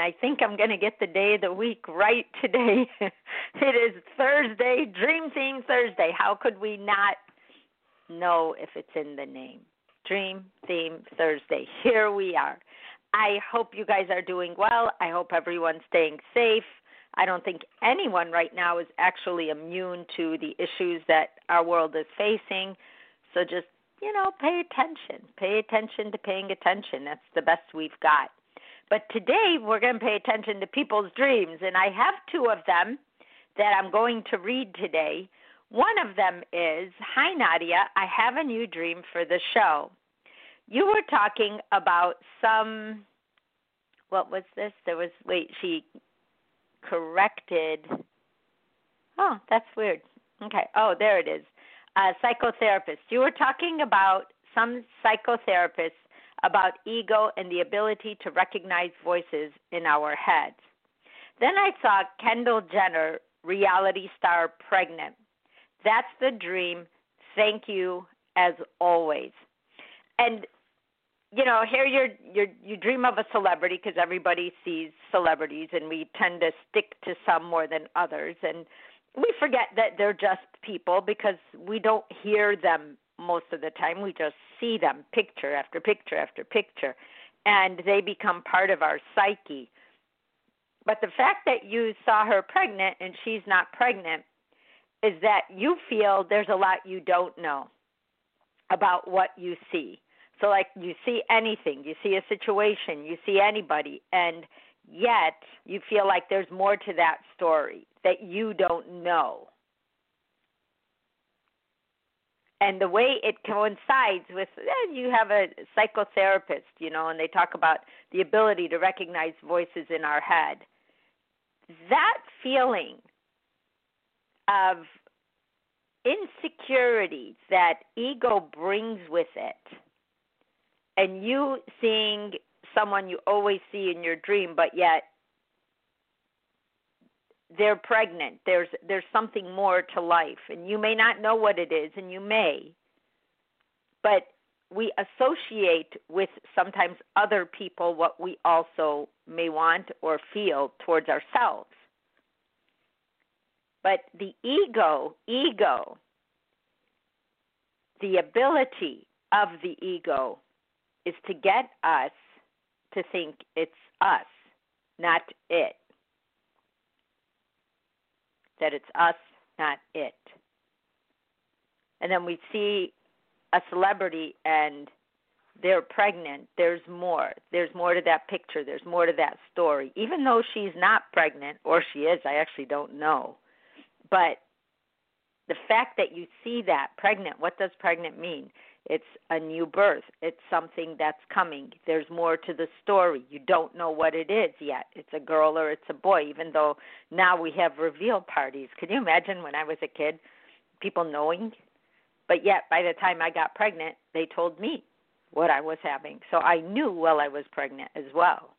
And I think I'm going to get the day of the week right today. it is Thursday, Dream Theme Thursday. How could we not know if it's in the name? Dream Theme Thursday. Here we are. I hope you guys are doing well. I hope everyone's staying safe. I don't think anyone right now is actually immune to the issues that our world is facing. So just, you know, pay attention. Pay attention to paying attention. That's the best we've got. But today we're going to pay attention to people's dreams. And I have two of them that I'm going to read today. One of them is Hi, Nadia. I have a new dream for the show. You were talking about some. What was this? There was. Wait, she corrected. Oh, that's weird. Okay. Oh, there it is. Uh, psychotherapist. You were talking about some psychotherapists about ego and the ability to recognize voices in our heads. Then I saw Kendall Jenner, reality star, pregnant. That's the dream. Thank you as always. And you know, here you're you you dream of a celebrity because everybody sees celebrities, and we tend to stick to some more than others, and we forget that they're just people because we don't hear them most of the time. We just see them, picture after picture after picture, and they become part of our psyche. But the fact that you saw her pregnant and she's not pregnant is that you feel there's a lot you don't know about what you see so, like, you see anything, you see a situation, you see anybody, and yet you feel like there's more to that story that you don't know. And the way it coincides with, eh, you have a psychotherapist, you know, and they talk about the ability to recognize voices in our head. That feeling of insecurity that ego brings with it and you seeing someone you always see in your dream but yet they're pregnant. There's there's something more to life. And you may not know what it is and you may. But we associate with sometimes other people what we also may want or feel towards ourselves. But the ego ego the ability of the ego is to get us to think it's us, not it. That it's us, not it. And then we see a celebrity and they're pregnant. There's more. There's more to that picture. There's more to that story. Even though she's not pregnant, or she is, I actually don't know. But the fact that you see that pregnant, what does pregnant mean? It's a new birth. It's something that's coming. There's more to the story. You don't know what it is yet. It's a girl or it's a boy, even though now we have reveal parties. Can you imagine when I was a kid, people knowing? But yet, by the time I got pregnant, they told me what I was having. So I knew while I was pregnant as well.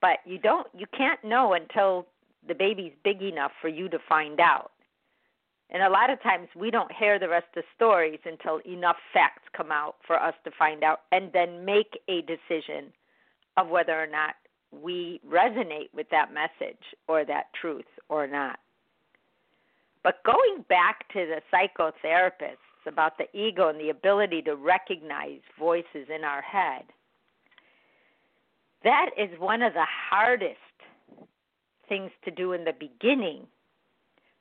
But you don't, you can't know until the baby's big enough for you to find out. And a lot of times we don't hear the rest of the stories until enough facts come out for us to find out and then make a decision of whether or not we resonate with that message or that truth or not. But going back to the psychotherapists about the ego and the ability to recognize voices in our head, that is one of the hardest things to do in the beginning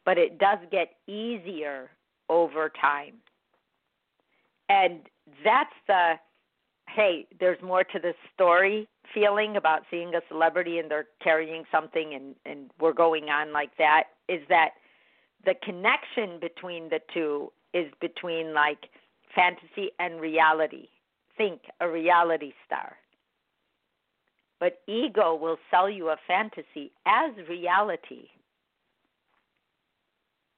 but it does get easier over time. And that's the hey, there's more to the story feeling about seeing a celebrity and they're carrying something and and we're going on like that is that the connection between the two is between like fantasy and reality. Think a reality star. But ego will sell you a fantasy as reality.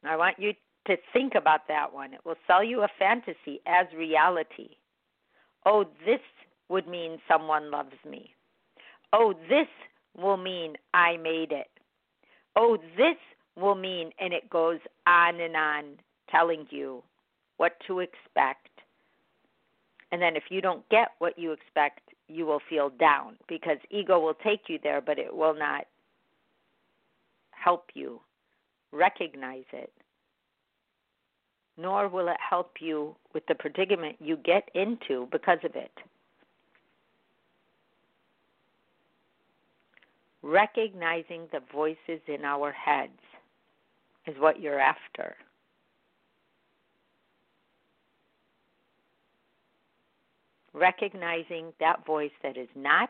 I want you to think about that one. It will sell you a fantasy as reality. Oh, this would mean someone loves me. Oh, this will mean I made it. Oh, this will mean, and it goes on and on telling you what to expect. And then if you don't get what you expect, you will feel down because ego will take you there, but it will not help you recognize it. Nor will it help you with the predicament you get into because of it. Recognizing the voices in our heads is what you're after. Recognizing that voice that is not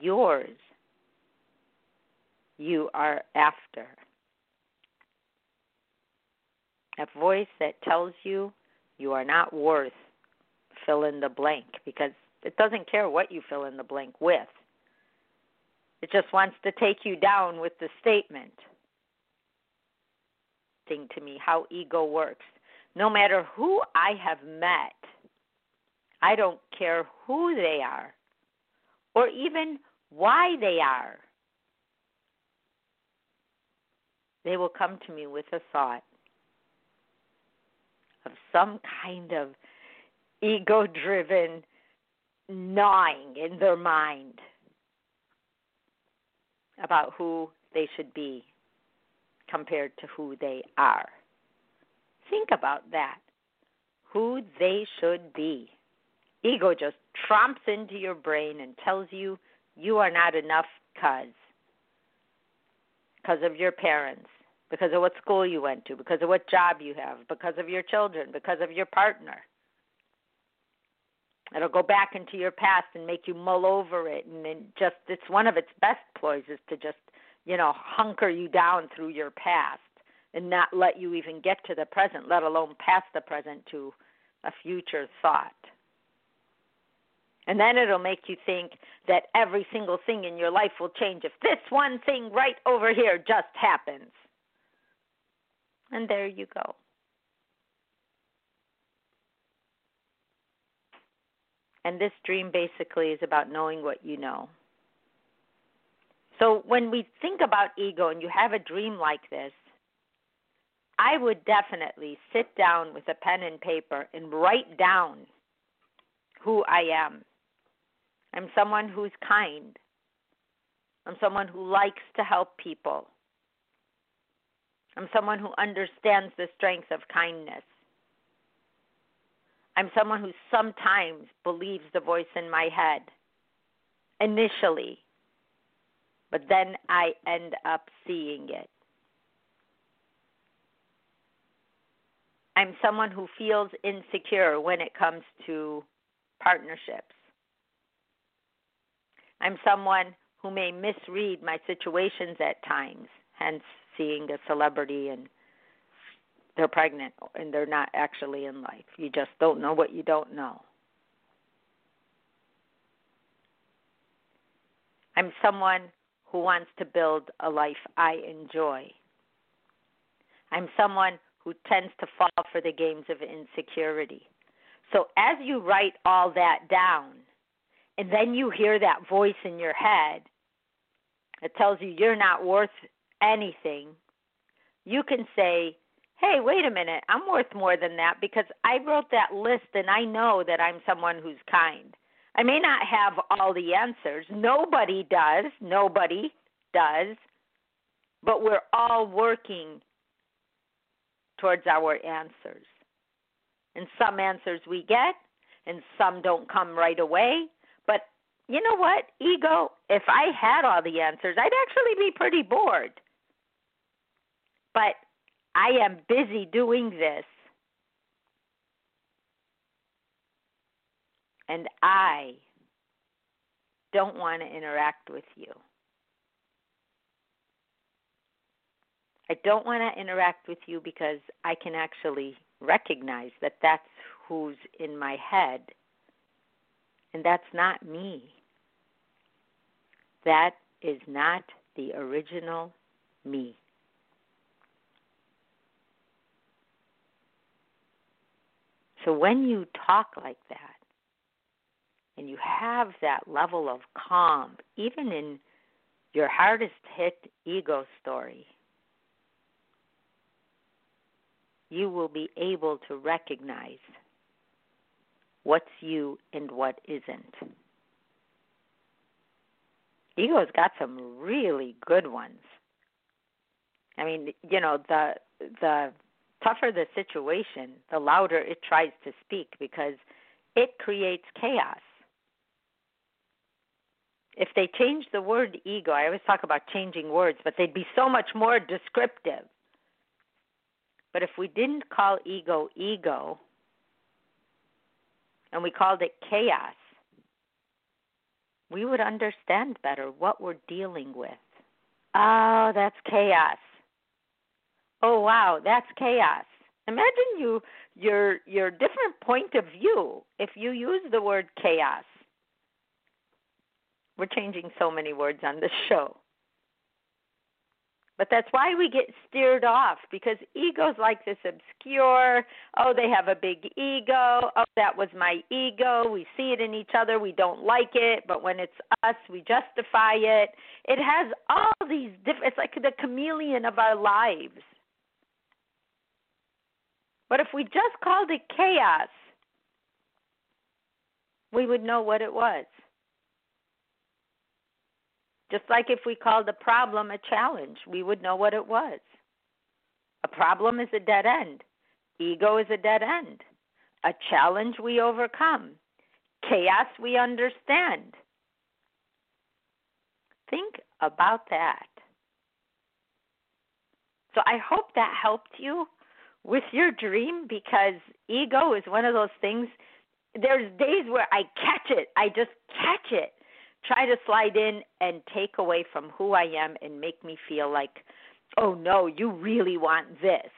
yours, you are after. A voice that tells you you are not worth fill in the blank because it doesn't care what you fill in the blank with. It just wants to take you down with the statement. Thing to me how ego works. No matter who I have met, I don't care who they are or even why they are. They will come to me with a thought of some kind of ego driven gnawing in their mind about who they should be compared to who they are. Think about that. Who they should be. Ego just tromps into your brain and tells you you are not enough because because of your parents, because of what school you went to, because of what job you have, because of your children, because of your partner. It'll go back into your past and make you mull over it, and then just it's one of its best ploys is to just you know hunker you down through your past and not let you even get to the present, let alone past the present to a future thought. And then it'll make you think that every single thing in your life will change if this one thing right over here just happens. And there you go. And this dream basically is about knowing what you know. So when we think about ego and you have a dream like this, I would definitely sit down with a pen and paper and write down who I am. I'm someone who's kind. I'm someone who likes to help people. I'm someone who understands the strength of kindness. I'm someone who sometimes believes the voice in my head initially, but then I end up seeing it. I'm someone who feels insecure when it comes to partnerships. I'm someone who may misread my situations at times, hence seeing a celebrity and they're pregnant and they're not actually in life. You just don't know what you don't know. I'm someone who wants to build a life I enjoy. I'm someone who tends to fall for the games of insecurity. So as you write all that down, and then you hear that voice in your head that tells you you're not worth anything, you can say, hey, wait a minute, I'm worth more than that because I wrote that list and I know that I'm someone who's kind. I may not have all the answers. Nobody does. Nobody does. But we're all working towards our answers. And some answers we get, and some don't come right away. But you know what, ego, if I had all the answers, I'd actually be pretty bored. But I am busy doing this. and I don't want to interact with you. I don't want to interact with you because I can actually recognize that that's who's in my head. And that's not me. That is not the original me. So when you talk like that, and you have that level of calm, even in your hardest hit ego story, you will be able to recognize what's you and what isn't. Ego's got some really good ones. I mean, you know, the the tougher the situation, the louder it tries to speak because it creates chaos. If they change the word ego, I always talk about changing words, but they'd be so much more descriptive. But if we didn't call ego ego and we called it chaos, we would understand better what we're dealing with. Oh, that's chaos. Oh wow, that's chaos. Imagine you your your different point of view if you use the word chaos. We're changing so many words on this show. But that's why we get steered off because ego's like this obscure, oh, they have a big ego. Oh, that was my ego. We see it in each other. We don't like it. But when it's us, we justify it. It has all these different, it's like the chameleon of our lives. But if we just called it chaos, we would know what it was. Just like if we called a problem a challenge, we would know what it was. A problem is a dead end. Ego is a dead end. A challenge we overcome. Chaos we understand. Think about that. So I hope that helped you with your dream because ego is one of those things. There's days where I catch it, I just catch it try to slide in and take away from who I am and make me feel like, oh no, you really want this.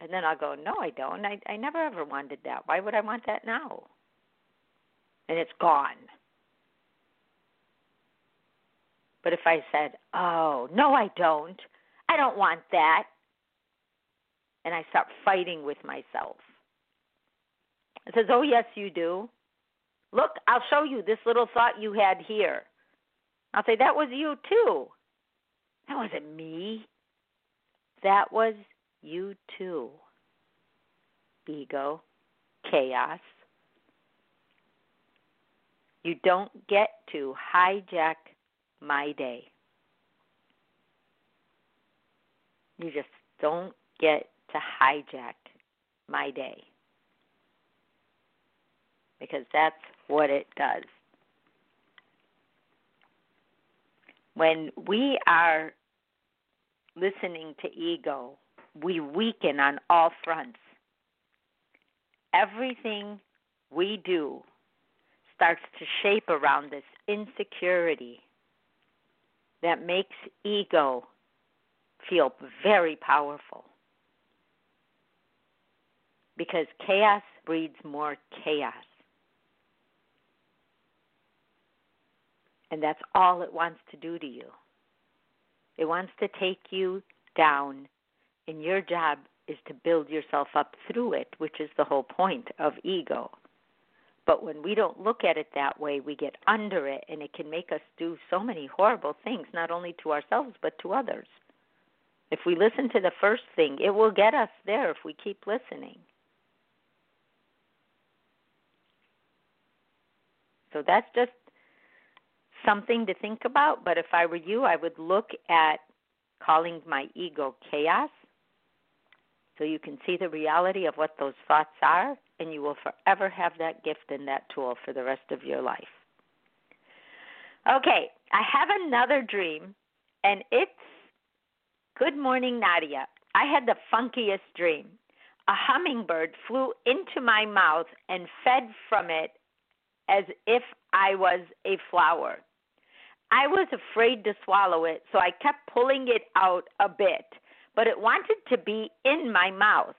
And then I'll go, no, I don't. I, I never ever wanted that. Why would I want that now? And it's gone. But if I said, oh, no, I don't. I don't want that. And I start fighting with myself. It says, oh, yes, you do. Look, I'll show you this little thought you had here. I'll say, That was you too. That wasn't me. That was you too. Ego, chaos. You don't get to hijack my day. You just don't get to hijack my day. Because that's what it does. When we are listening to ego, we weaken on all fronts. Everything we do starts to shape around this insecurity that makes ego feel very powerful. Because chaos breeds more chaos. And that's all it wants to do to you. It wants to take you down, and your job is to build yourself up through it, which is the whole point of ego. But when we don't look at it that way, we get under it, and it can make us do so many horrible things, not only to ourselves, but to others. If we listen to the first thing, it will get us there if we keep listening. So that's just something to think about, but if I were you, I would look at calling my ego chaos so you can see the reality of what those thoughts are, and you will forever have that gift and that tool for the rest of your life. Okay, I have another dream, and it's Good morning, Nadia. I had the funkiest dream. a hummingbird flew into my mouth and fed from it as if I was a flower. I was afraid to swallow it, so I kept pulling it out a bit, but it wanted to be in my mouth.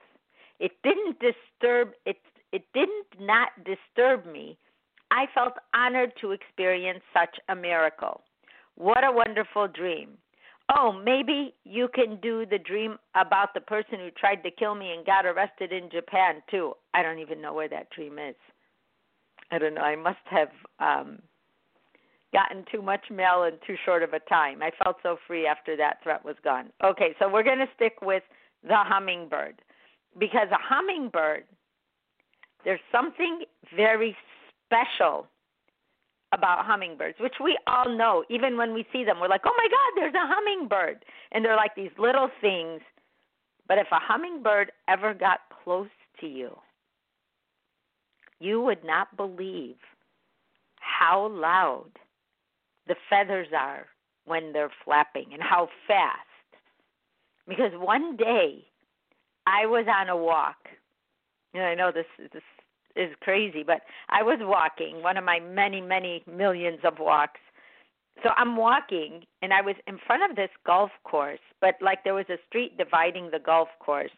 It didn't disturb it it didn't not disturb me. I felt honored to experience such a miracle. What a wonderful dream. Oh, maybe you can do the dream about the person who tried to kill me and got arrested in Japan too. I don't even know where that dream is. I don't know. I must have um gotten too much mail in too short of a time. I felt so free after that threat was gone. Okay, so we're going to stick with the hummingbird because a hummingbird, there's something very special about hummingbirds, which we all know. Even when we see them, we're like, oh my God, there's a hummingbird. And they're like these little things. But if a hummingbird ever got close to you, you would not believe how loud the feathers are when they're flapping and how fast. Because one day I was on a walk. And I know this this is crazy, but I was walking, one of my many, many millions of walks. So I'm walking and I was in front of this golf course, but like there was a street dividing the golf course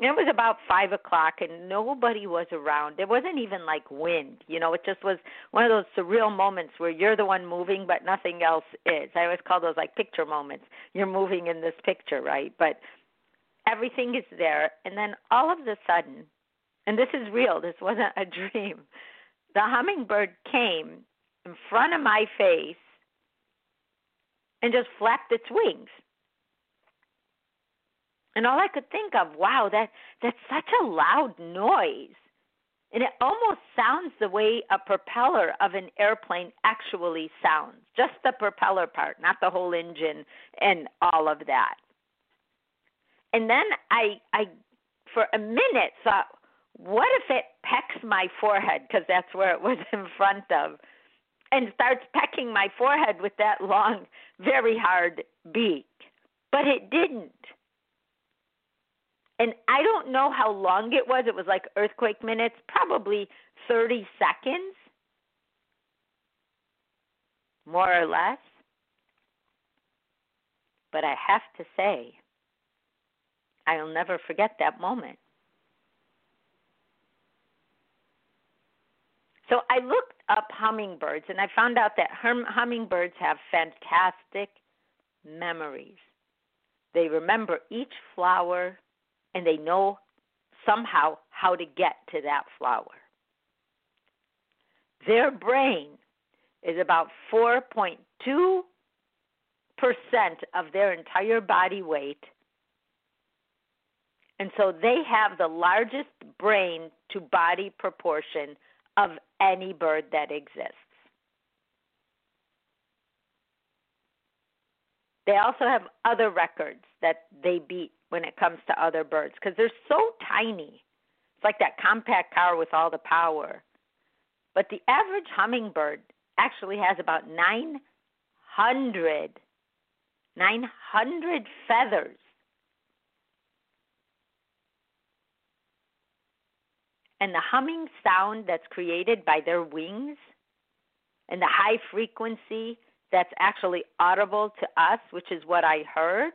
it was about five o'clock and nobody was around. There wasn't even like wind, you know. It just was one of those surreal moments where you're the one moving, but nothing else is. I always call those like picture moments. You're moving in this picture, right? But everything is there, and then all of a sudden, and this is real. This wasn't a dream. The hummingbird came in front of my face and just flapped its wings and all I could think of, wow, that that's such a loud noise. And it almost sounds the way a propeller of an airplane actually sounds. Just the propeller part, not the whole engine and all of that. And then I I for a minute thought, what if it pecks my forehead because that's where it was in front of and starts pecking my forehead with that long, very hard beak. But it didn't and I don't know how long it was. It was like earthquake minutes, probably 30 seconds, more or less. But I have to say, I'll never forget that moment. So I looked up hummingbirds and I found out that hum- hummingbirds have fantastic memories. They remember each flower, and they know somehow how to get to that flower. Their brain is about 4.2% of their entire body weight. And so they have the largest brain to body proportion of any bird that exists. They also have other records that they beat when it comes to other birds because they're so tiny. It's like that compact car with all the power. But the average hummingbird actually has about 900 900 feathers. And the humming sound that's created by their wings and the high frequency that's actually audible to us, which is what I heard,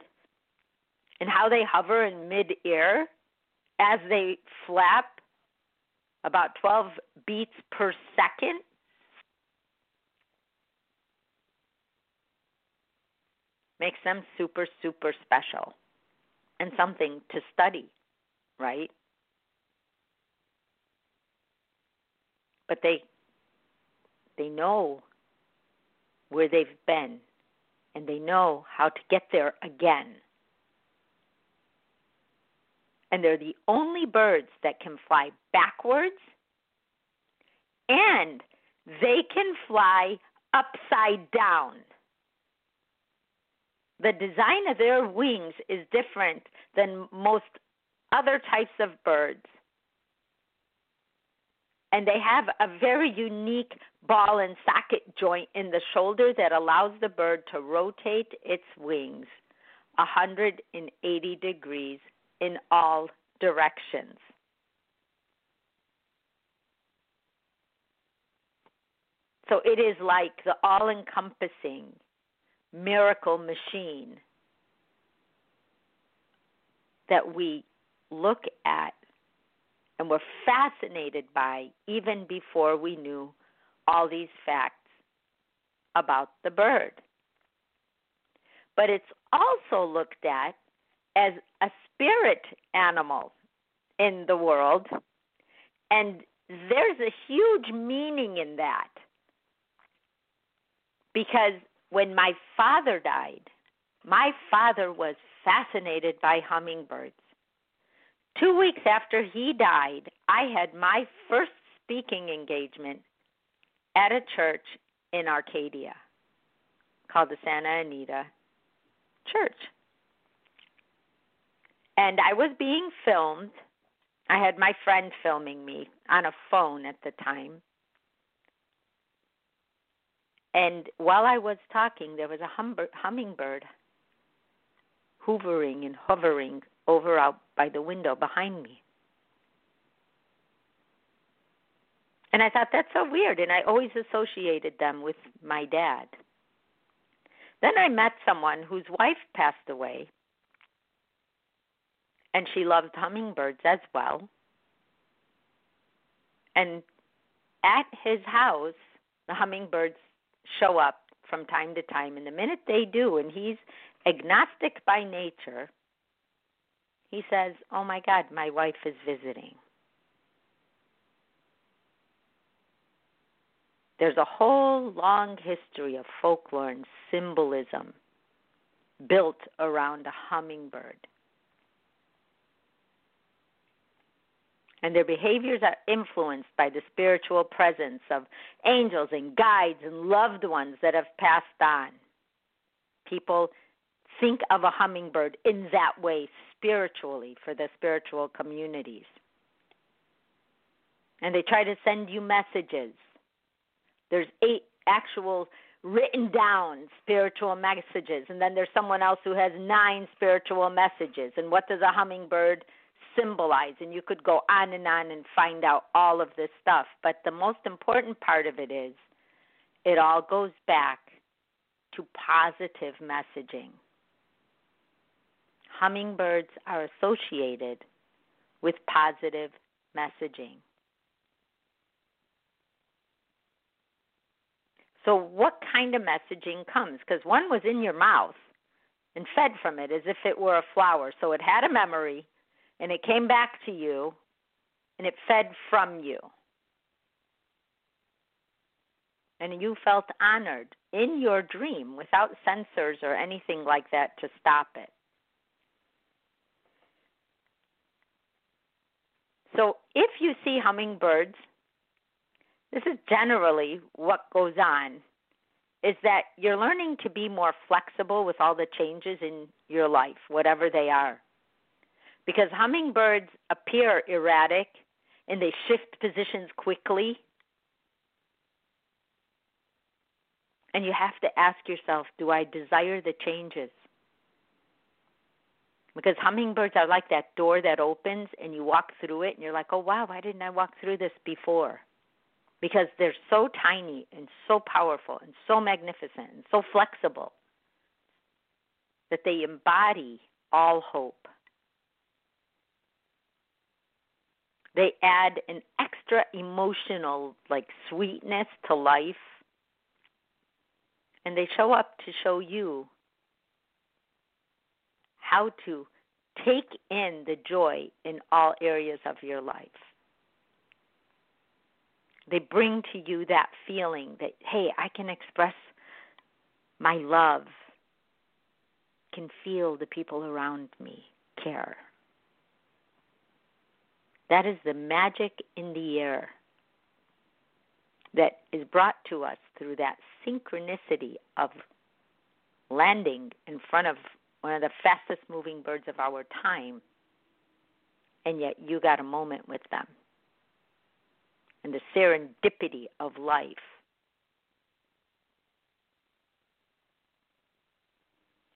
and how they hover in midair as they flap about 12 beats per second. Makes them super, super special and something to study, right? But they they know where they've been and they know how to get there again. And they're the only birds that can fly backwards and they can fly upside down. The design of their wings is different than most other types of birds and they have a very unique ball and socket joint in the shoulder that allows the bird to rotate its wings 180 degrees in all directions. So it is like the all encompassing miracle machine that we look at and were fascinated by even before we knew all these facts about the bird. But it's also looked at as a spirit animal in the world, and there's a huge meaning in that. Because when my father died, my father was fascinated by hummingbirds. Two weeks after he died, I had my first speaking engagement at a church in Arcadia called the Santa Anita Church. And I was being filmed. I had my friend filming me on a phone at the time. And while I was talking, there was a hummingbird hovering and hovering over out by the window behind me. And I thought that's so weird, and I always associated them with my dad. Then I met someone whose wife passed away, and she loved hummingbirds as well. And at his house, the hummingbirds show up from time to time, and the minute they do, and he's agnostic by nature, he says, Oh my God, my wife is visiting. There's a whole long history of folklore and symbolism built around a hummingbird. And their behaviors are influenced by the spiritual presence of angels and guides and loved ones that have passed on. People think of a hummingbird in that way spiritually for the spiritual communities. And they try to send you messages there's eight actual written down spiritual messages and then there's someone else who has nine spiritual messages and what does a hummingbird symbolize and you could go on and on and find out all of this stuff but the most important part of it is it all goes back to positive messaging hummingbirds are associated with positive messaging So, what kind of messaging comes? Because one was in your mouth and fed from it as if it were a flower. So, it had a memory and it came back to you and it fed from you. And you felt honored in your dream without censors or anything like that to stop it. So, if you see hummingbirds this is generally what goes on is that you're learning to be more flexible with all the changes in your life, whatever they are. Because hummingbirds appear erratic and they shift positions quickly. And you have to ask yourself do I desire the changes? Because hummingbirds are like that door that opens and you walk through it and you're like, oh, wow, why didn't I walk through this before? because they're so tiny and so powerful and so magnificent and so flexible that they embody all hope. They add an extra emotional like sweetness to life. And they show up to show you how to take in the joy in all areas of your life. They bring to you that feeling that hey i can express my love can feel the people around me care that is the magic in the air that is brought to us through that synchronicity of landing in front of one of the fastest moving birds of our time and yet you got a moment with them and the serendipity of life.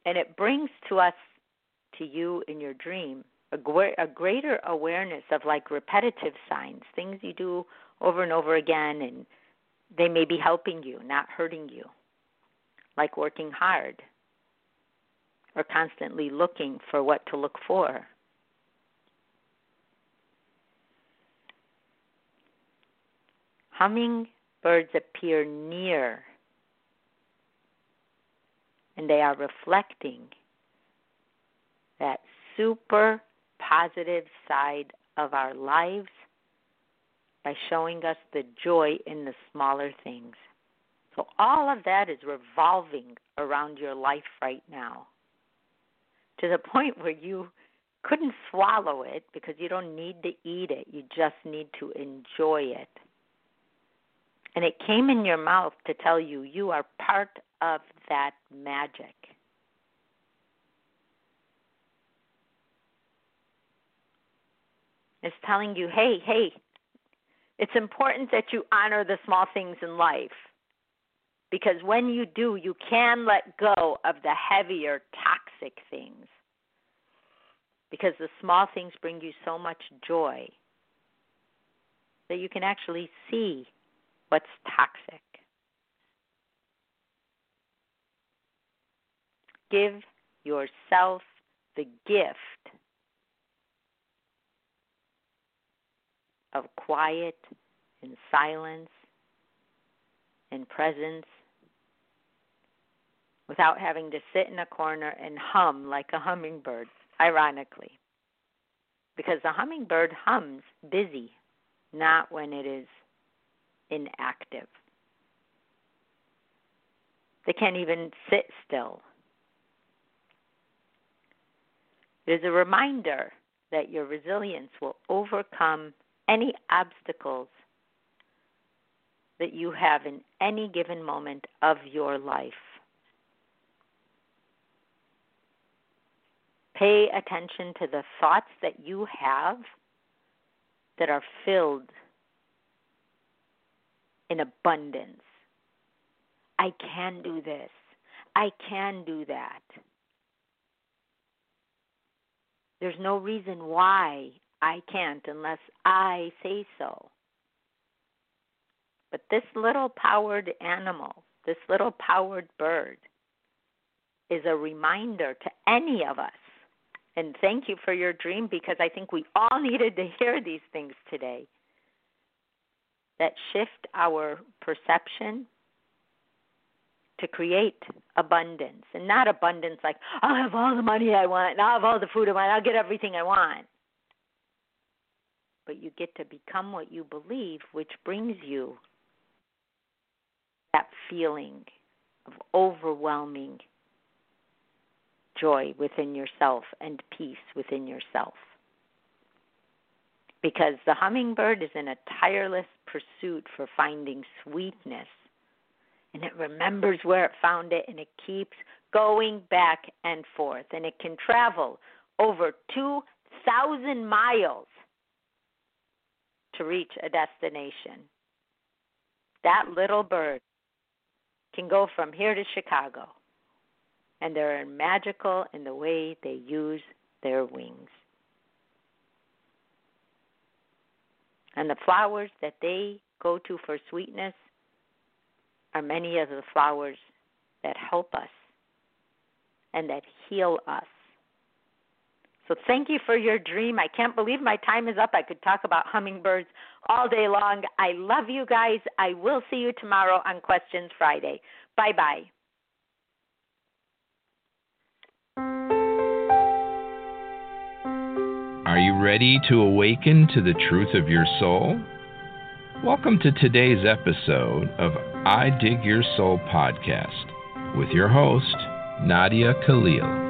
And it brings to us, to you in your dream, a, a greater awareness of like repetitive signs, things you do over and over again, and they may be helping you, not hurting you, like working hard or constantly looking for what to look for. Hummingbirds appear near and they are reflecting that super positive side of our lives by showing us the joy in the smaller things. So, all of that is revolving around your life right now to the point where you couldn't swallow it because you don't need to eat it, you just need to enjoy it. And it came in your mouth to tell you you are part of that magic. It's telling you, hey, hey, it's important that you honor the small things in life. Because when you do, you can let go of the heavier, toxic things. Because the small things bring you so much joy that you can actually see what's toxic. Give yourself the gift of quiet and silence and presence without having to sit in a corner and hum like a hummingbird, ironically. Because the hummingbird hums busy, not when it is inactive. They can't even sit still. It is a reminder that your resilience will overcome any obstacles that you have in any given moment of your life. Pay attention to the thoughts that you have that are filled in abundance. I can do this. I can do that. There's no reason why I can't unless I say so. But this little powered animal, this little powered bird, is a reminder to any of us. And thank you for your dream because I think we all needed to hear these things today that shift our perception to create abundance and not abundance like I'll have all the money I want and I'll have all the food I want, I'll get everything I want. But you get to become what you believe, which brings you that feeling of overwhelming joy within yourself and peace within yourself because the hummingbird is in a tireless pursuit for finding sweetness. And it remembers where it found it and it keeps going back and forth. And it can travel over 2,000 miles to reach a destination. That little bird can go from here to Chicago. And they're magical in the way they use their wings. And the flowers that they go to for sweetness are many of the flowers that help us and that heal us. So thank you for your dream. I can't believe my time is up. I could talk about hummingbirds all day long. I love you guys. I will see you tomorrow on Questions Friday. Bye bye. Are you ready to awaken to the truth of your soul? Welcome to today's episode of I Dig Your Soul podcast with your host, Nadia Khalil.